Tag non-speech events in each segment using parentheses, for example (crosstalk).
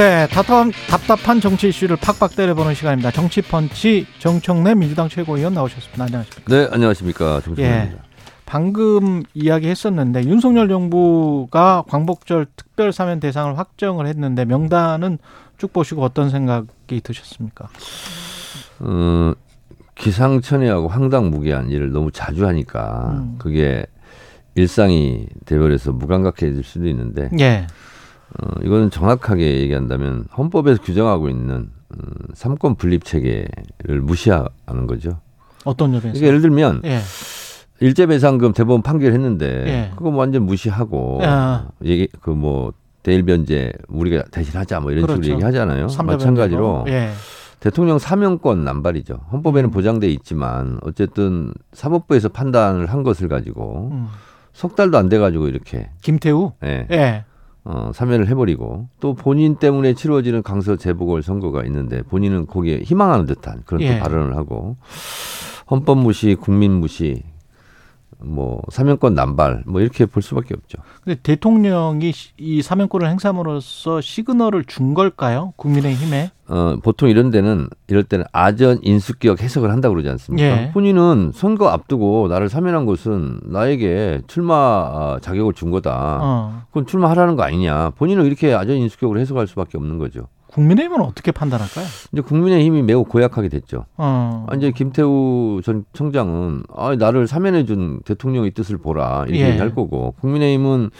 네, 답답한, 답답한 정치 이슈를 팍팍 때려보는 시간입니다. 정치펀치 정청래 민주당 최고위원 나오셨습니다. 안녕하십니까? 네, 안녕하십니까. 정청래입니다. 예. 방금 이야기했었는데 윤석열 정부가 광복절 특별 사면 대상을 확정을 했는데 명단은 쭉 보시고 어떤 생각이 드셨습니까? 어, 기상천외하고 황당무계한 일을 너무 자주 하니까 음. 그게 일상이 돼버려서 무감각해질 수도 있는데 예. 어, 이거는 정확하게 얘기한다면 헌법에서 규정하고 있는 음, 삼권 분립 체계를 무시하는 거죠. 어떤 점에서? 그러니까 예를 들면 예. 일제배상금 대법원 판결했는데 예. 그거 뭐 완전 무시하고 아. 얘기 그 뭐 대일변제 우리가 대신하자 뭐 이런 그렇죠. 식으로 얘기하잖아요. 마찬가지로. 예. 대통령 사면권 남발이죠. 헌법에는 음. 보장돼 있지만 어쨌든 사법부에서 판단을 한 것을 가지고 음. 석 달도 안 돼 가지고 이렇게 김태우. 예, 예. 어, 사면을 해버리고 또 본인 때문에 치러지는 강서 재보궐 선거가 있는데 본인은 거기에 희망하는 듯한 그런 예. 또 발언을 하고 헌법 무시, 국민 무시, 뭐 사면권 남발 뭐 이렇게 볼 수밖에 없죠. 근데 대통령이 시- 이 사면권을 행사함으로써 시그널을 준 걸까요? 국민의힘에? 어, 보통 이런 데는 이럴 때는 아전 인수격 해석을 한다고 그러지 않습니까? 예. 본인은 선거 앞두고 나를 사면한 것은 나에게 출마 아, 자격을 준 거다. 어. 그건 출마하라는 거 아니냐. 본인은 이렇게 아전 인수격으로 해석할 수밖에 없는 거죠. 국민의힘은 어떻게 판단할까요? 이제 국민의힘이 매우 고약하게 됐죠. 어. 아, 이제 김태우 전 청장은 아, 나를 사면해 준 대통령의 뜻을 보라 이렇게 예. 얘기할 거고 국민의힘은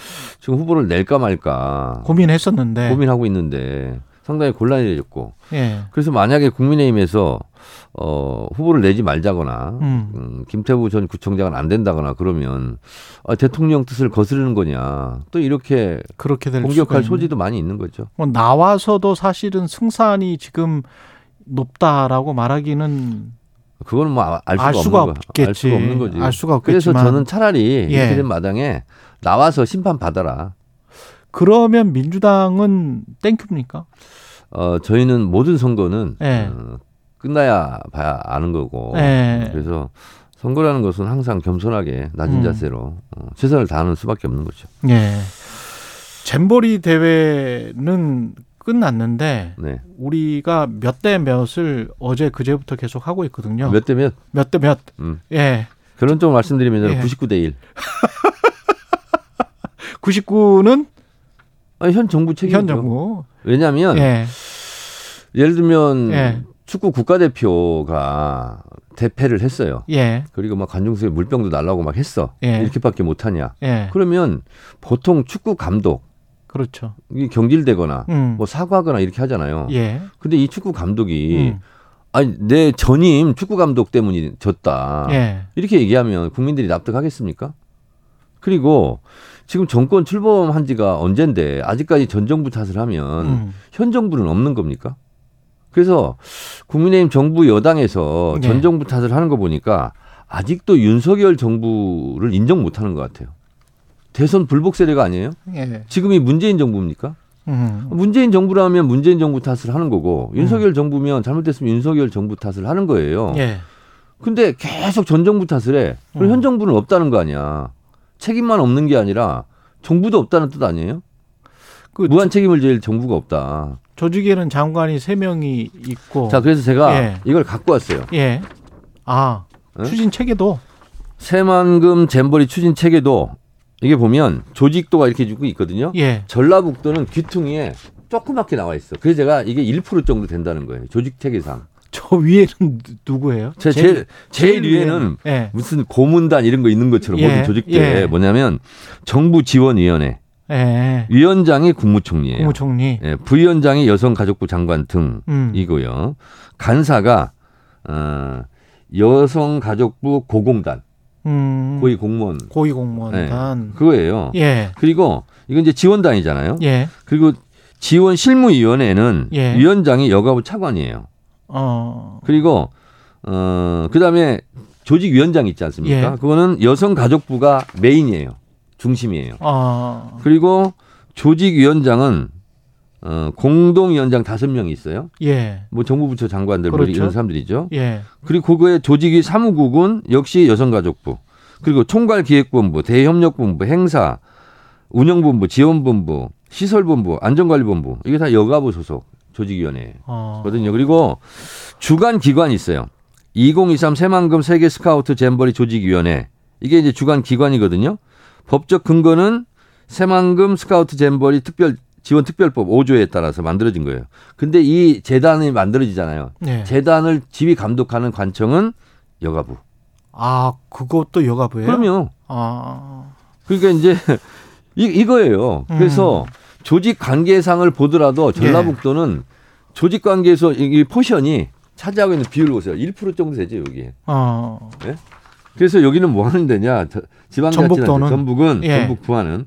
지금 후보를 낼까 말까 고민했었는데. 고민하고 있는데 상당히 곤란해졌고 예. 그래서 만약에 국민의힘에서 어, 후보를 내지 말자거나 음. 음, 김태우 전 구청장은 안 된다거나 그러면 아, 대통령 뜻을 거스르는 거냐 또 이렇게 그렇게 공격할. 소지도 많이 있는 거죠. 뭐 나와서도 사실은 승산이 지금 높다라고 말하기는 그거는 뭐알 수가, 알 수가 없는 거, 없겠지. 알 수가 없는 거지. 알 수가 그래서 없겠지만 저는 차라리 예. 이렇게 된 마당에 나와서 심판 받아라. 그러면 민주당은 thank you입니까? 어, 저희는 모든 선거는 예. 어, 끝나야 봐야 아는 거고. 예. 그래서 선거라는 것은 항상 겸손하게 낮은 음. 자세로 어, 최선을 다하는 수밖에 없는 거죠. 예. 잼버리 대회는 끝났는데 네. 우리가 몇 대 몇을 어제 그제부터 계속 하고 있거든요. 몇 대 몇? 몇 대 몇. 음. 예. 결론적으로 말씀드리면 예. 99대 1. 99는 아니, 현 정부 책임이죠. 현 정부. 왜냐하면 예. 예를 들면 예. 축구 국가대표가 대패를 했어요. 예. 그리고 막 관중석에 물병도 날라고 막 했어. 예. 이렇게밖에 못하냐. 예. 그러면 보통 축구 감독 그렇죠. 이 경질되거나 음. 뭐 사과하거나 이렇게 하잖아요. 예. 근데 이 축구 감독이 음. 아니 내 전임 축구 감독 때문이 졌다. 예. 이렇게 얘기하면 국민들이 납득하겠습니까? 그리고 지금 정권 출범한 지가 언젠데 아직까지 전 정부 탓을 하면 음. 현 정부는 없는 겁니까? 그래서 국민의힘 정부 여당에서 네. 전 정부 탓을 하는 거 보니까 아직도 윤석열 정부를 인정 못 하는 것 같아요. 대선 불복 세례가 아니에요? 예. 지금이 문재인 정부입니까? 음. 문재인 정부라면 문재인 정부 탓을 하는 거고 윤석열 정부면 잘못됐으면 윤석열 정부 탓을 하는 거예요. 예. 근데 계속 전 정부 탓을 해. 그럼 음. 현 정부는 없다는 거 아니야. 책임만 없는 게 아니라 정부도 없다는 뜻 아니에요? 그 무한 책임을 질 정부가 없다. 조직에는 장관이 세 명이 있고. 자, 그래서 제가 예. 이걸 갖고 왔어요. 예. 아 응? 추진 체계도. 새만금 잼버리 추진 체계도 이게 보면 조직도가 이렇게 주고 있거든요. 예. 전라북도는 귀퉁이에 조그맣게 나와 있어. 그래서 제가 이게 1% 정도 된다는 거예요. 조직 체계상. 저 위에는 누구예요? 제, 제일, 제일 위에는 예. 무슨 고문단 이런 거 있는 것처럼 예, 모든 조직대에 예. 뭐냐면 정부지원위원회 예. 위원장이 국무총리예요. 국무총리. 예, 부위원장이 여성가족부 장관 음. 등이고요. 간사가 어, 여성가족부 고공단 음. 고위 공무원 고위 공무원단. 그거예요. 예. 그리고 이건 이제 지원단이잖아요. 예. 그리고 지원 실무위원회는 예. 위원장이 여가부 차관이에요. 어. 그리고 어 그다음에 조직위원장 있지 않습니까? 예. 그거는 여성가족부가 메인이에요. 중심이에요. 어. 그리고 조직위원장은 어 공동위원장 다섯 명이 있어요. 예. 뭐 정부부처 장관들 뭐 그렇죠. 이런 사람들이죠. 예. 그리고 그거의 조직위 사무국은 역시 여성가족부. 그리고 총괄기획본부, 대협력본부, 행사, 운영본부, 지원본부, 시설본부, 안전관리본부 이게 다 여가부 소속 조직위원회거든요. 어. 그리고 주간 기관이 있어요. 2023 새만금 세계 스카우트 잼버리 조직위원회 이게 이제 주간 기관이거든요. 법적 근거는 새만금 스카우트 잼버리 특별 지원 특별법 5조에 따라서 만들어진 거예요. 근데 이 재단이 만들어지잖아요. 예. 재단을 지휘 감독하는 관청은 여가부. 아, 그것도 여가부예요? 그럼요. 아. 그러니까 이제 (laughs) 이, 이거예요. 그래서 음. 조직 관계상을 보더라도 전라북도는 조직 관계에서 이, 이 포션이 차지하고 있는 비율을 보세요. 1% 정도 되죠, 여기에. 어. 그래서 여기는 뭐 하는 데냐? 저- 지방자치단체? 전북은 예. 전북 부하는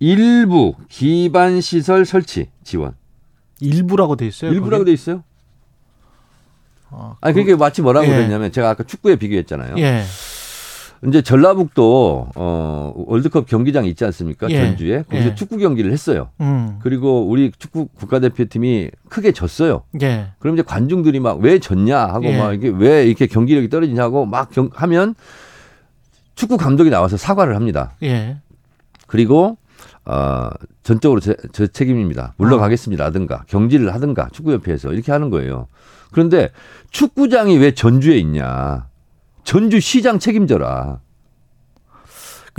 일부 기반 시설 설치 지원. 일부라고 돼 있어요. 일부라고 거기? 돼 있어요. 아, 아니 그게 마치 뭐라고 예. 그랬냐면 제가 아까 축구에 비교했잖아요. 예. 이제 전라북도 어 월드컵 경기장 있지 않습니까? 예. 전주에 거기서 예. 축구 경기를 했어요. 음. 그리고 우리 축구 국가대표팀이 크게 졌어요. 예. 그럼 이제 관중들이 막 왜 졌냐 하고 예. 막 이게 왜 이렇게 경기력이 떨어지냐고 막 경- 하면 축구 감독이 나와서 사과를 합니다. 예. 그리고 어 전적으로 제, 제 책임입니다. 물러가겠습니다. 하든가 경질을 하든가 축구협회에서 이렇게 하는 거예요. 그런데 축구장이 왜 전주에 있냐? 전주시장 책임져라.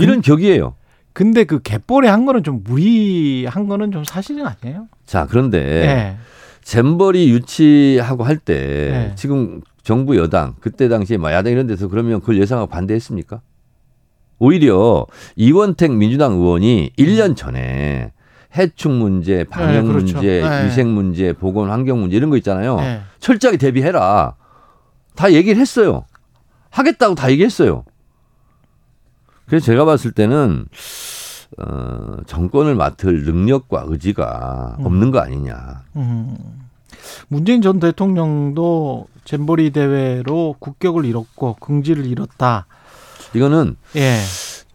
이런 격이에요. 근데 그 갯벌에 한 거는 좀 무리한 거는 좀 사실은 아니에요? 자 그런데 예. 잼버리 유치하고 할때 네. 지금 정부 여당 그때 당시에 막 야당 이런 데서 그러면 그걸 예상하고 반대했습니까? 오히려 이원택 민주당 의원이 1년 전에 해충 문제, 방역 네, 그렇죠. 문제, 네. 위생 문제, 보건 환경 문제 이런 거 있잖아요. 예. 철저하게 대비해라. 다 얘기를 했어요. 하겠다고 다 얘기했어요. 그래서 제가 봤을 때는 어, 정권을 맡을 능력과 의지가 음. 없는 거 아니냐. 음. 문재인 전 대통령도 잼버리 대회로 국격을 잃었고 긍지를 잃었다. 이거는 예.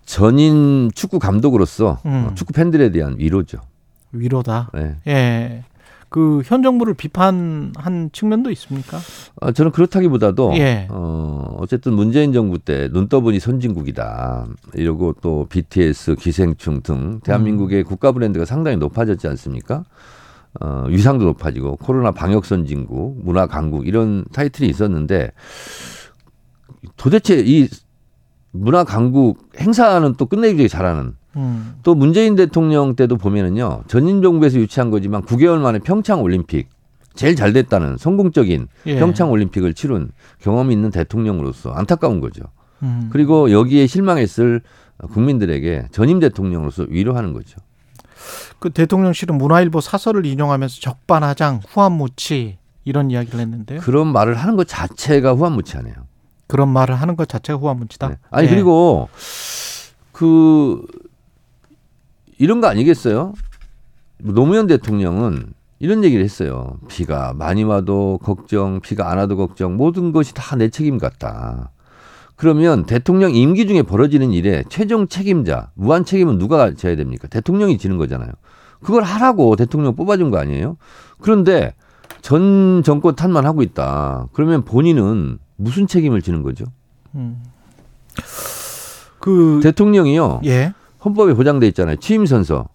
전인 축구 감독으로서 음. 어, 축구 팬들에 대한 위로죠. 위로다. 네. 예. 그 현 정부를 비판한 측면도 있습니까? 어, 저는 그렇다기보다도 예. 어, 어쨌든 문재인 정부 때 눈 떠보니 선진국이다. 이러고 또 BTS, 기생충 등 대한민국의 음. 국가 브랜드가 상당히 높아졌지 않습니까? 어, 위상도 높아지고 코로나 방역 선진국, 문화 강국 이런 타이틀이 있었는데 도대체 이 문화 강국 행사는 또 끝내주기 잘하는 음. 또 문재인 대통령 때도 보면은요 전인 정부에서 유치한 거지만 9개월 만에 평창 올림픽 제일 잘 됐다는 성공적인 예. 평창 올림픽을 치룬 경험이 있는 대통령으로서 안타까운 거죠. 음. 그리고 여기에 실망했을 국민들에게 전임 대통령으로서 위로하는 거죠. 그 대통령실은 문화일보 사설을 인용하면서 적반하장, 후한무치 이런 이야기를 했는데요. 그런 말을 하는 것 자체가 후한무치하네요. 그런 말을 하는 것 자체가 후한무치다. 네. 아니 예. 그리고 그 이런 거 아니겠어요? 노무현 대통령은 이런 얘기를 했어요. 비가 많이 와도 걱정, 비가 안 와도 걱정, 모든 것이 다 내 책임 같다. 그러면 대통령 임기 중에 벌어지는 일에 최종 책임자, 무한 책임은 누가 져야 됩니까? 대통령이 지는 거잖아요. 그걸 하라고 대통령 뽑아준 거 아니에요? 그런데 전 정권 탓만 하고 있다. 그러면 본인은 무슨 책임을 지는 거죠? 음. 그 대통령이요. 예. 헌법에 보장돼 있잖아요. 취임 선서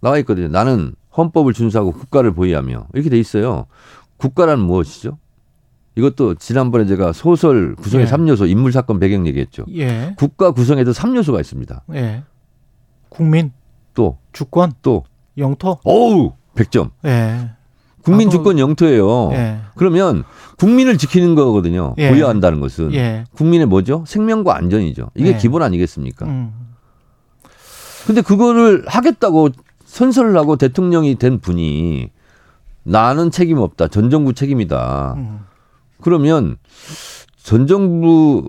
나와 있거든요. 나는 헌법을 준수하고 국가를 보위하며 이렇게 돼 있어요. 국가란 무엇이죠? 이것도 지난번에 제가 소설 구성의 예. 삼 3요소 인물 사건 배경 얘기했죠. 예. 국가 구성에도 3요소가 있습니다. 예. 국민, 또 주권, 또 영토. 어우 100점. 예. 국민 나도- 주권 영토예요. 예. 그러면 국민을 지키는 거거든요. 예. 보여한다는 것은 예. 국민의 뭐죠? 생명과 안전이죠. 이게 예. 기본 아니겠습니까? 음. 근데 그거를 하겠다고 선서를 하고 대통령이 된 분이 나는 책임 없다. 전 정부 책임이다. 음. 그러면 전 정부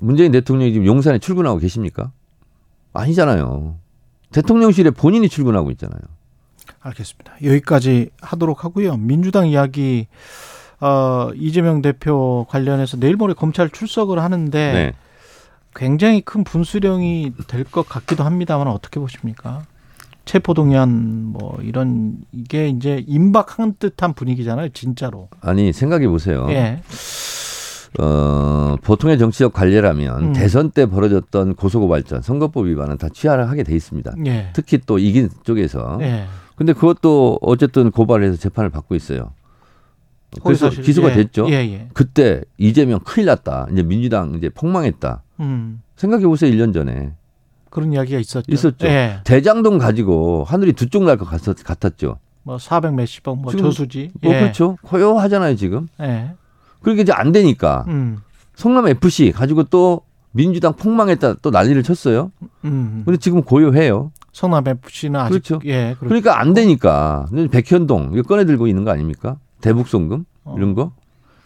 문재인 대통령이 지금 용산에 출근하고 계십니까? 아니잖아요. 대통령실에 본인이 출근하고 있잖아요. 알겠습니다. 여기까지 하도록 하고요. 민주당 이야기 어, 이재명 대표 관련해서 내일 모레 검찰 출석을 하는데 네. 굉장히 큰 분수령이 될 것 같기도 합니다만 어떻게 보십니까? 체포동의안 뭐 이런 이게 이제 임박한 듯한 분위기잖아요, 진짜로. 아니 생각해 보세요. 예. 어, 보통의 정치적 관례라면 음. 대선 때 벌어졌던 고소고발전, 선거법 위반은 다 취하를 하게 돼 있습니다. 예. 특히 또 이긴 쪽에서. 예. 근데 그것도 어쨌든 고발을 해서 재판을 받고 있어요. 그래서 거기서 기소가 예. 됐죠. 예, 예. 그때 이재명 큰일 났다. 이제 민주당 이제 폭망했다. 음. 생각해 보세요. 1년 전에. 그런 이야기가 있었죠. 있었죠. 예. 대장동 가지고 하늘이 두 쪽 날 것 같았죠. 뭐 400 몇십억 뭐 저수지. 뭐 예. 그렇죠. 고요하잖아요, 지금. 예. 그렇게 이제 안 되니까 음. 성남 FC 가지고 또 민주당 폭망했다 또 난리를 쳤어요. 음. 근데 지금 고요해요. 성남 FC는 아직 그렇죠. 예, 그렇 그러니까 안 되니까 백현동 이거 꺼내 들고 있는 거 아닙니까? 대북송금 이런 거.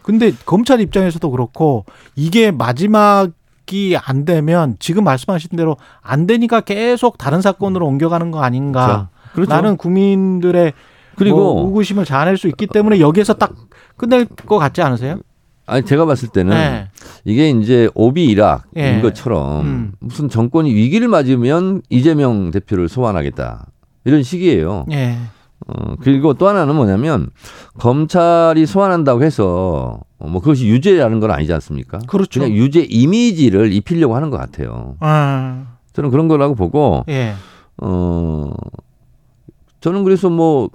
근데 검찰 입장에서도 그렇고 이게 마지막 이안 되면 지금 말씀하신 대로 안 되니까 계속 다른 사건으로 옮겨가는 거 아닌가. 그렇죠. 나는 국민들의 그리고 뭐 의구심을 자아낼 수 있기 때문에 여기에서 딱 끝낼 것 같지 않으세요? 아니 제가 봤을 때는 네. 이게 이제 오비이락인 예. 것처럼 음. 무슨 정권이 위기를 맞으면 이재명 대표를 소환하겠다 이런 식이에요. 예. 어, 그리고 또 하나는 뭐냐면 검찰이 소환한다고 해서 어, 뭐 그것이 유죄라는 건 아니지 않습니까? 그렇죠. 그냥 유죄 이미지를 입히려고 하는 것 같아요. 아, 저는 그런 거라고 보고 예. 어 저는 그래서 뭐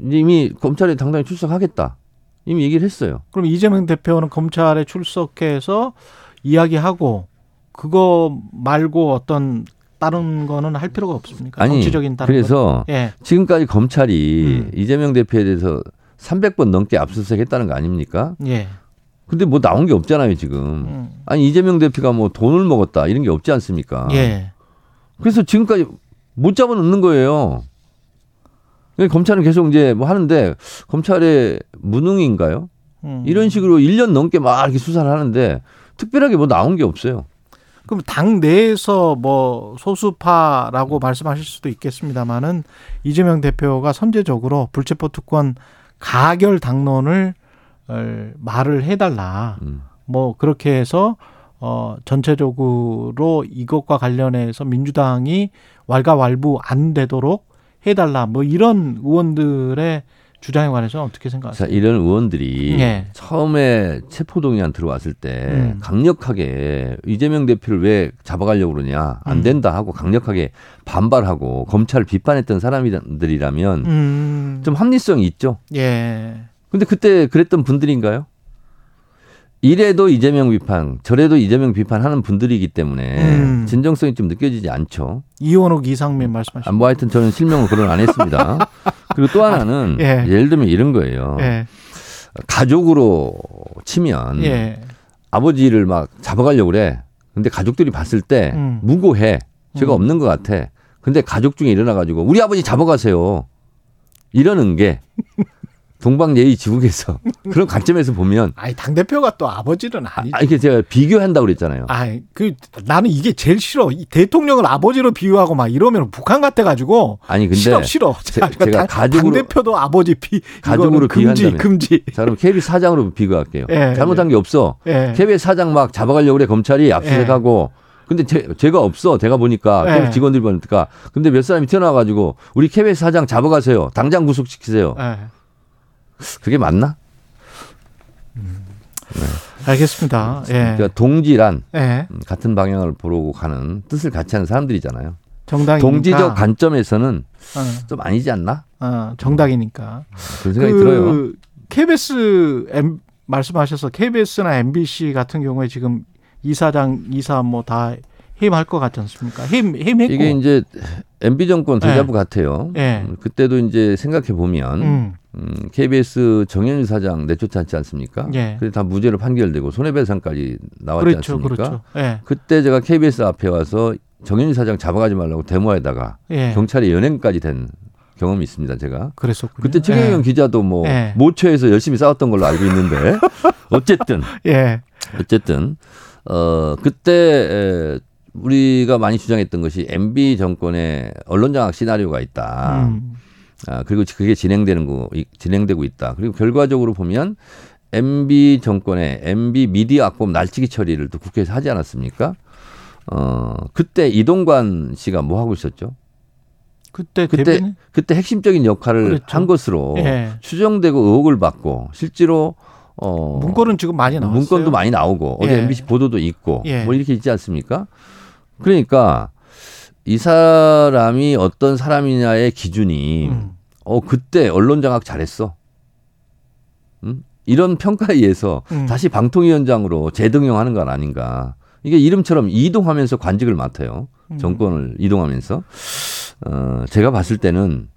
이미 검찰에 당당히 출석하겠다 이미 얘기를 했어요. 그럼 이재명 대표는 검찰에 출석해서 이야기하고 그거 말고 어떤 다른 거는 할 필요가 없습니까? 아니 정치적인 다른 그래서 거. 예. 지금까지 검찰이 음. 이재명 대표에 대해서 300번 넘게 압수수색했다는 거 아닙니까? 예. 근데 뭐 나온 게 없잖아요 지금. 음. 아니 이재명 대표가 뭐 돈을 먹었다 이런 게 없지 않습니까? 예. 그래서 지금까지 못 잡아놓는 거예요. 그러니까 검찰은 계속 이제 뭐 하는데 검찰의 무능인가요? 음. 이런 식으로 1년 넘게 막 이렇게 수사를 하는데 특별하게 뭐 나온 게 없어요. 그럼 당 내에서 뭐 소수파라고 말씀하실 수도 있겠습니다만은 이재명 대표가 선제적으로 불체포 특권 가결 당론을 어, 말을 해달라. 음. 뭐 그렇게 해서 어 전체적으로 이것과 관련해서 민주당이 왈가왈부 안 되도록 해달라. 뭐 이런 의원들의 주장에 관해서 어떻게 자, 생각하세요? 이런 의원들이 예. 처음에 체포동의안 들어왔을 때 음. 강력하게 이재명 대표를 왜 잡아가려고 그러냐 안 음. 된다 하고 강력하게 반발하고 검찰을 비판했던 사람들이라면 음. 좀 합리성이 있죠. 예. 근데 그때 그랬던 분들인가요? 이래도 이재명 비판, 저래도 이재명 비판하는 분들이기 때문에 음. 진정성이 좀 느껴지지 않죠. 이원욱 이상민 말씀하신 아, 뭐 하여튼 저는 실명을 거론 안 했습니다. (laughs) 그리고 또 하나는 예. 예를 들면 이런 거예요. 예. 가족으로 치면 예. 아버지를 막 잡아가려고 그래. 근데 가족들이 봤을 때 음. 무고해. 죄가 음. 없는 것 같아. 근데 가족 중에 일어나가지고 우리 아버지 잡아가세요. 이러는 게 (laughs) 동방예의 지국에서 (laughs) 그런 관점에서 보면 아니 당 대표가 또 아버지는 아니죠. 아, 이게 제가 비교한다고 그랬잖아요. 아이 그 나는 이게 제일 싫어. 이 대통령을 아버지로 비유하고 막 이러면 북한 같아 가지고 아니 근데 싫어 싫어. 제- 제가 당, 가족으로- 대표도 아버지 비 가족으로 금지 비유한다면. 금지. 자 그럼 KBS 사장으로 비교할게요. 예, 잘못한 게 없어. 예. KBS 사장 막 잡아가려고 그래 검찰이 압수수색하고 근데 제, 제가 없어. 제가 보니까 예. KBS 직원들이 보니까 근데 몇 사람이 튀어나와가지고 우리 KBS 사장 잡아가세요. 당장 구속시키세요. 예. 그게 맞나? 알겠습니다. 예. 그러니까 동지란 예. 음, 같은 방향을 보려고 가는 뜻을 같이 하는 사람들이잖아요. 정당이니까. 동지적 관점에서는 어, 좀 아니지 않나? 어, 정당이니까. 그런 생각이 들어요. KBS M, 말씀하셔서 KBS나 MBC 같은 경우에 지금 이사장 이사 뭐 다 해임할 것 같지 않습니까? 해임 해임했고. 이게 이제 MB 정권 대자부 예. 같아요. 예. 음, 그때도 이제 생각해 보면 음. 음, KBS 정현주 사장 내쫓았지 않습니까? 예. 그래서 다 무죄로 판결되고 손해배상까지 나왔지 그렇죠, 않습니까? 그렇죠. 예. 그때 제가 KBS 앞에 와서 정현주 사장 잡아가지 말라고 데모에다가 예. 경찰이 연행까지 된 경험이 있습니다. 제가 그랬었군요. 그때 최경영 기자도 뭐 예. 모처에서 열심히 싸웠던 걸로 알고 있는데 (laughs) 어쨌든 예. 어쨌든 어 그때 에, 우리가 많이 주장했던 것이 MB 정권의 언론 장악 시나리오가 있다. 음. 아, 그리고 그게 진행되는 거 이- 진행되고 있다. 그리고 결과적으로 보면 MB 정권의 MB 미디어 악법 날치기 처리를 또 국회에서 하지 않았습니까? 어, 그때 이동관 씨가 뭐 하고 있었죠? 그때 그때 대변인 그때 핵심적인 역할을 그랬죠. 한 것으로 예. 추정되고 의혹을 받고 실제로 어 문건은 지금 많이 나왔어요. 문건도 많이 나오고 어제 예. MBC 보도도 있고 예. 뭐 이렇게 있지 않습니까? 그러니까 이 사람이 어떤 사람이냐의 기준이 음. 어 그때 언론 장악 잘했어. 음? 이런 평가에 의해서 음. 다시 방통위원장으로 재등용하는 건 아닌가. 이게 이름처럼 이동하면서 관직을 맡아요. 음. 정권을 이동하면서. 어, 제가 봤을 때는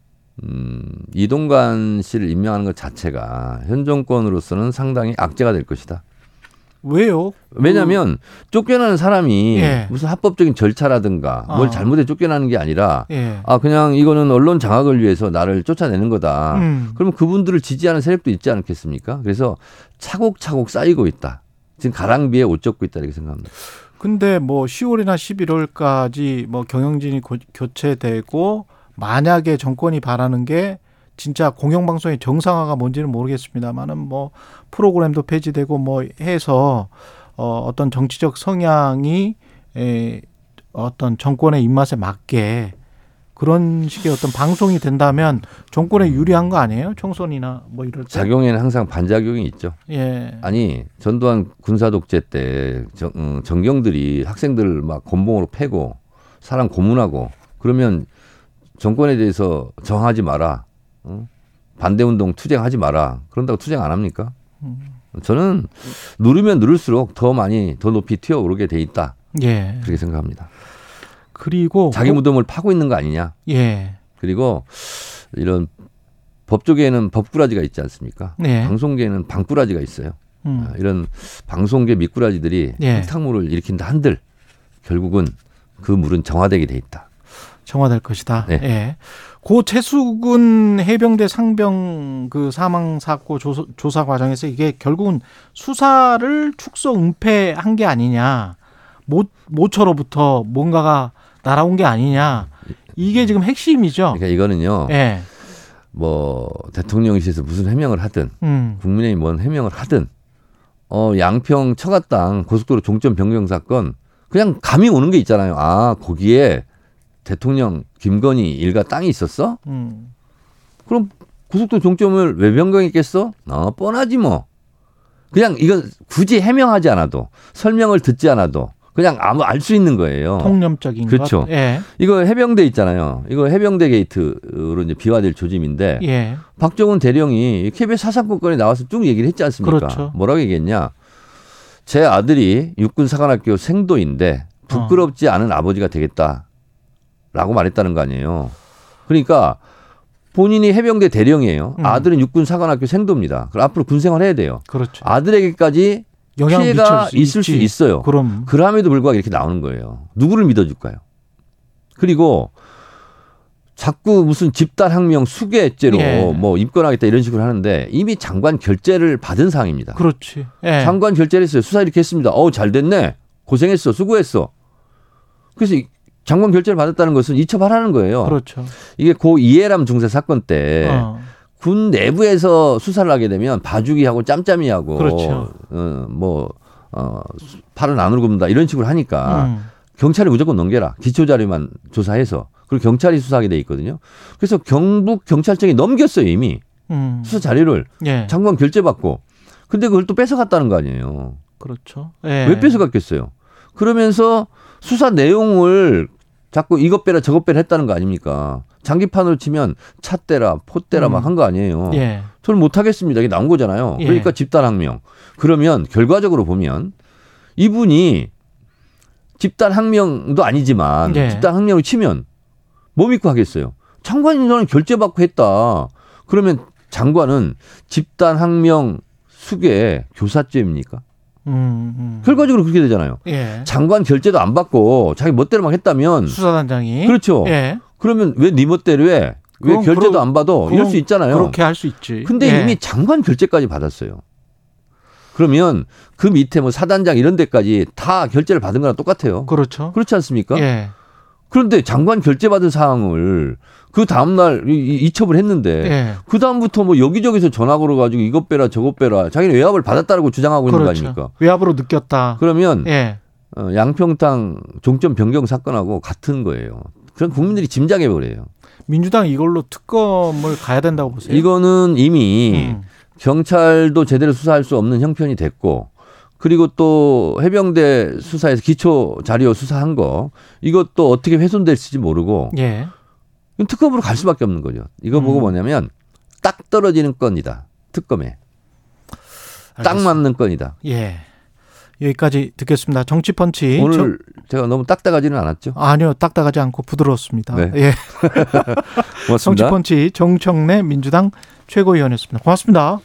음, 이동관 씨를 임명하는 것 자체가 현 정권으로서는 상당히 악재가 될 것이다. 왜요? 왜냐하면 쫓겨나는 사람이 예. 무슨 합법적인 절차라든가 뭘 아. 잘못해 쫓겨나는 게 아니라 예. 아 그냥 이거는 언론 장악을 위해서 나를 쫓아내는 거다. 음. 그러면 그분들을 지지하는 세력도 있지 않겠습니까? 그래서 차곡차곡 쌓이고 있다. 지금 가랑비에 옷 젖고 있다 이렇게 생각합니다. 근데 뭐 10월이나 11월까지 뭐 경영진이 고- 교체되고 만약에 정권이 바라는 게 진짜 공영방송의 정상화가 뭔지는 모르겠습니다만은 뭐 프로그램도 폐지되고 뭐 해서 어 어떤 정치적 성향이 에 어떤 정권의 입맛에 맞게 그런 식의 어떤 방송이 된다면 정권에 유리한 거 아니에요? 총선이나 뭐 이럴 때. 작용에는 항상 반작용이 있죠. 예. 아니 전두환 군사 독재 때 정, 음, 정경들이 학생들 막 곤봉으로 패고 사람 고문하고 그러면 정권에 대해서 정하지 마라. 어? 반대 운동 투쟁하지 마라. 그런다고 투쟁 안 합니까? 저는 누르면 누를수록 더 많이 더 높이 튀어 오르게 돼 있다. 예. 그렇게 생각합니다. 그리고 자기 고- 무덤을 파고 있는 거 아니냐. 예. 그리고 이런 법조계에는 법꾸라지가 있지 않습니까? 네. 방송계에는 방꾸라지가 있어요. 음. 아, 이런 방송계 미꾸라지들이 예. 흙탕물을 일으킨다 한들 결국은 그 물은 정화되게 돼 있다. 정화될 것이다. 네. 예. 고 최수근 해병대 상병 그 사망 사고 조사, 조사 과정에서 이게 결국은 수사를 축소 은폐한 게 아니냐. 모 모처로부터 뭔가가 날아온 게 아니냐. 이게 지금 핵심이죠. 그러니까 이거는요. 예. 뭐 대통령실에서 무슨 해명을 하든 음. 국민의힘 뭔 해명을 하든 어 양평 처갓당 고속도로 종점 변경 사건 그냥 감이 오는 게 있잖아요. 아 거기에 대통령 김건희 일가 땅이 있었어? 음. 그럼 고속도로 종점을 왜 변경했겠어? 어, 뻔하지 뭐. 그냥 이건 굳이 해명하지 않아도 설명을 듣지 않아도 그냥 아무 알 수 있는 거예요. 통념적인 그렇죠. 것. 예. 이거 해병대 있잖아요. 이거 해병대 게이트로 이제 비화될 조짐인데 예. 박정훈 대령이 KBS 사상권 건에 나와서 쭉 얘기를 했지 않습니까? 그렇죠. 뭐라고 얘기했냐? 제 아들이 육군 사관학교 생도인데 부끄럽지 어. 않은 아버지가 되겠다 라고 말했다는 거 아니에요. 그러니까 본인이 해병대 대령이에요. 음. 아들은 육군 사관학교 생도입니다. 그럼 앞으로 군 생활 해야 돼요. 그렇죠. 아들에게까지 영향 피해가 수 있을 수 있지. 있어요. 그럼 그럼에도 불구하고 이렇게 나오는 거예요. 누구를 믿어줄까요? 그리고 자꾸 무슨 집단 항명 수괴죄로 예. 뭐 입건하겠다 이런 식으로 하는데 이미 장관 결재를 받은 상황입니다. 그렇지. 예. 장관 결재를 했어요. 수사 이렇게 했습니다. 어우 잘 됐네. 고생했어. 수고했어. 그래서 이 장관 결재를 받았다는 것은 이첩하라는 거예요. 그렇죠. 이게 고 이해람 중사 사건 때 어. 군 내부에서 수사를 하게 되면 봐주기하고 짬짬이하고 그렇죠. 어, 뭐 어, 팔을 나누고 굽는다 이런 식으로 하니까 음. 경찰이 무조건 넘겨라 기초 자료만 조사해서 그리고 경찰이 수사하게 돼 있거든요. 그래서 경북 경찰청이 넘겼어요 이미 음. 수사 자료를 예. 장관 결재 받고 근데 그걸 또 뺏어갔다는 거 아니에요. 그렇죠. 예. 왜 뺏어갔겠어요? 그러면서 수사 내용을 자꾸 이것 빼라 저것 빼라 했다는 거 아닙니까? 장기판으로 치면 차 떼라 포 떼라 음. 막한 거 아니에요. 예. 저는 못 하겠습니다. 이게 나온 거잖아요. 예. 그러니까 집단 항명. 그러면 결과적으로 보면 이분이 집단 항명도 아니지만 예. 집단 항명을 치면 뭐 믿고 하겠어요? 장관이 너는 결재받고 했다. 그러면 장관은 집단 항명 수괴 교사죄입니까? 음, 음. 결과적으로 그렇게 되잖아요. 예. 장관 결재도 안 받고 자기 멋대로 막 했다면 수사단장이 그렇죠. 예. 그러면 왜 네 멋대로 해? 왜 결재도 그럼- 안 받아? 이럴 수 있잖아요. 그렇게 할 수 있지. 근데 예. 이미 장관 결재까지 받았어요. 그러면 그 밑에 뭐 사단장 이런 데까지 다 결재를 받은 거랑 똑같아요. 그렇죠. 그렇지 않습니까? 예. 그런데 장관 결재받은 사항을 그 다음날 이- 이첩을 했는데 예. 그 다음부터 뭐 여기저기서 전화 걸어가지고 이것 빼라 저것 빼라 자기는 외압을 받았다라고 주장하고 있는 거 아닙니까? 그렇죠. 외압으로 느꼈다. 그러면 예. 어, 양평탕 종점 변경 사건하고 같은 거예요. 그럼 국민들이 짐작해 버려요. 민주당 이걸로 특검을 가야 된다고 보세요. 이거는 이미 음. 경찰도 제대로 수사할 수 없는 형편이 됐고 그리고 또 해병대 수사에서 기초 자료 수사한 거 이것도 어떻게 훼손될지 모르고 예. 이건 특검으로 갈 수밖에 없는 거죠. 이거 보고 음. 뭐냐면 딱 떨어지는 건이다. 특검에 딱 알겠습니다. 맞는 건이다. 예. 여기까지 듣겠습니다. 정치펀치. 오늘 제가 너무 딱딱하지는 않았죠. 저- 아니요, 딱딱하지 않고 부드러웠습니다. 네. 예. (laughs) 정치펀치 정청래 민주당 최고위원이었습니다. 고맙습니다.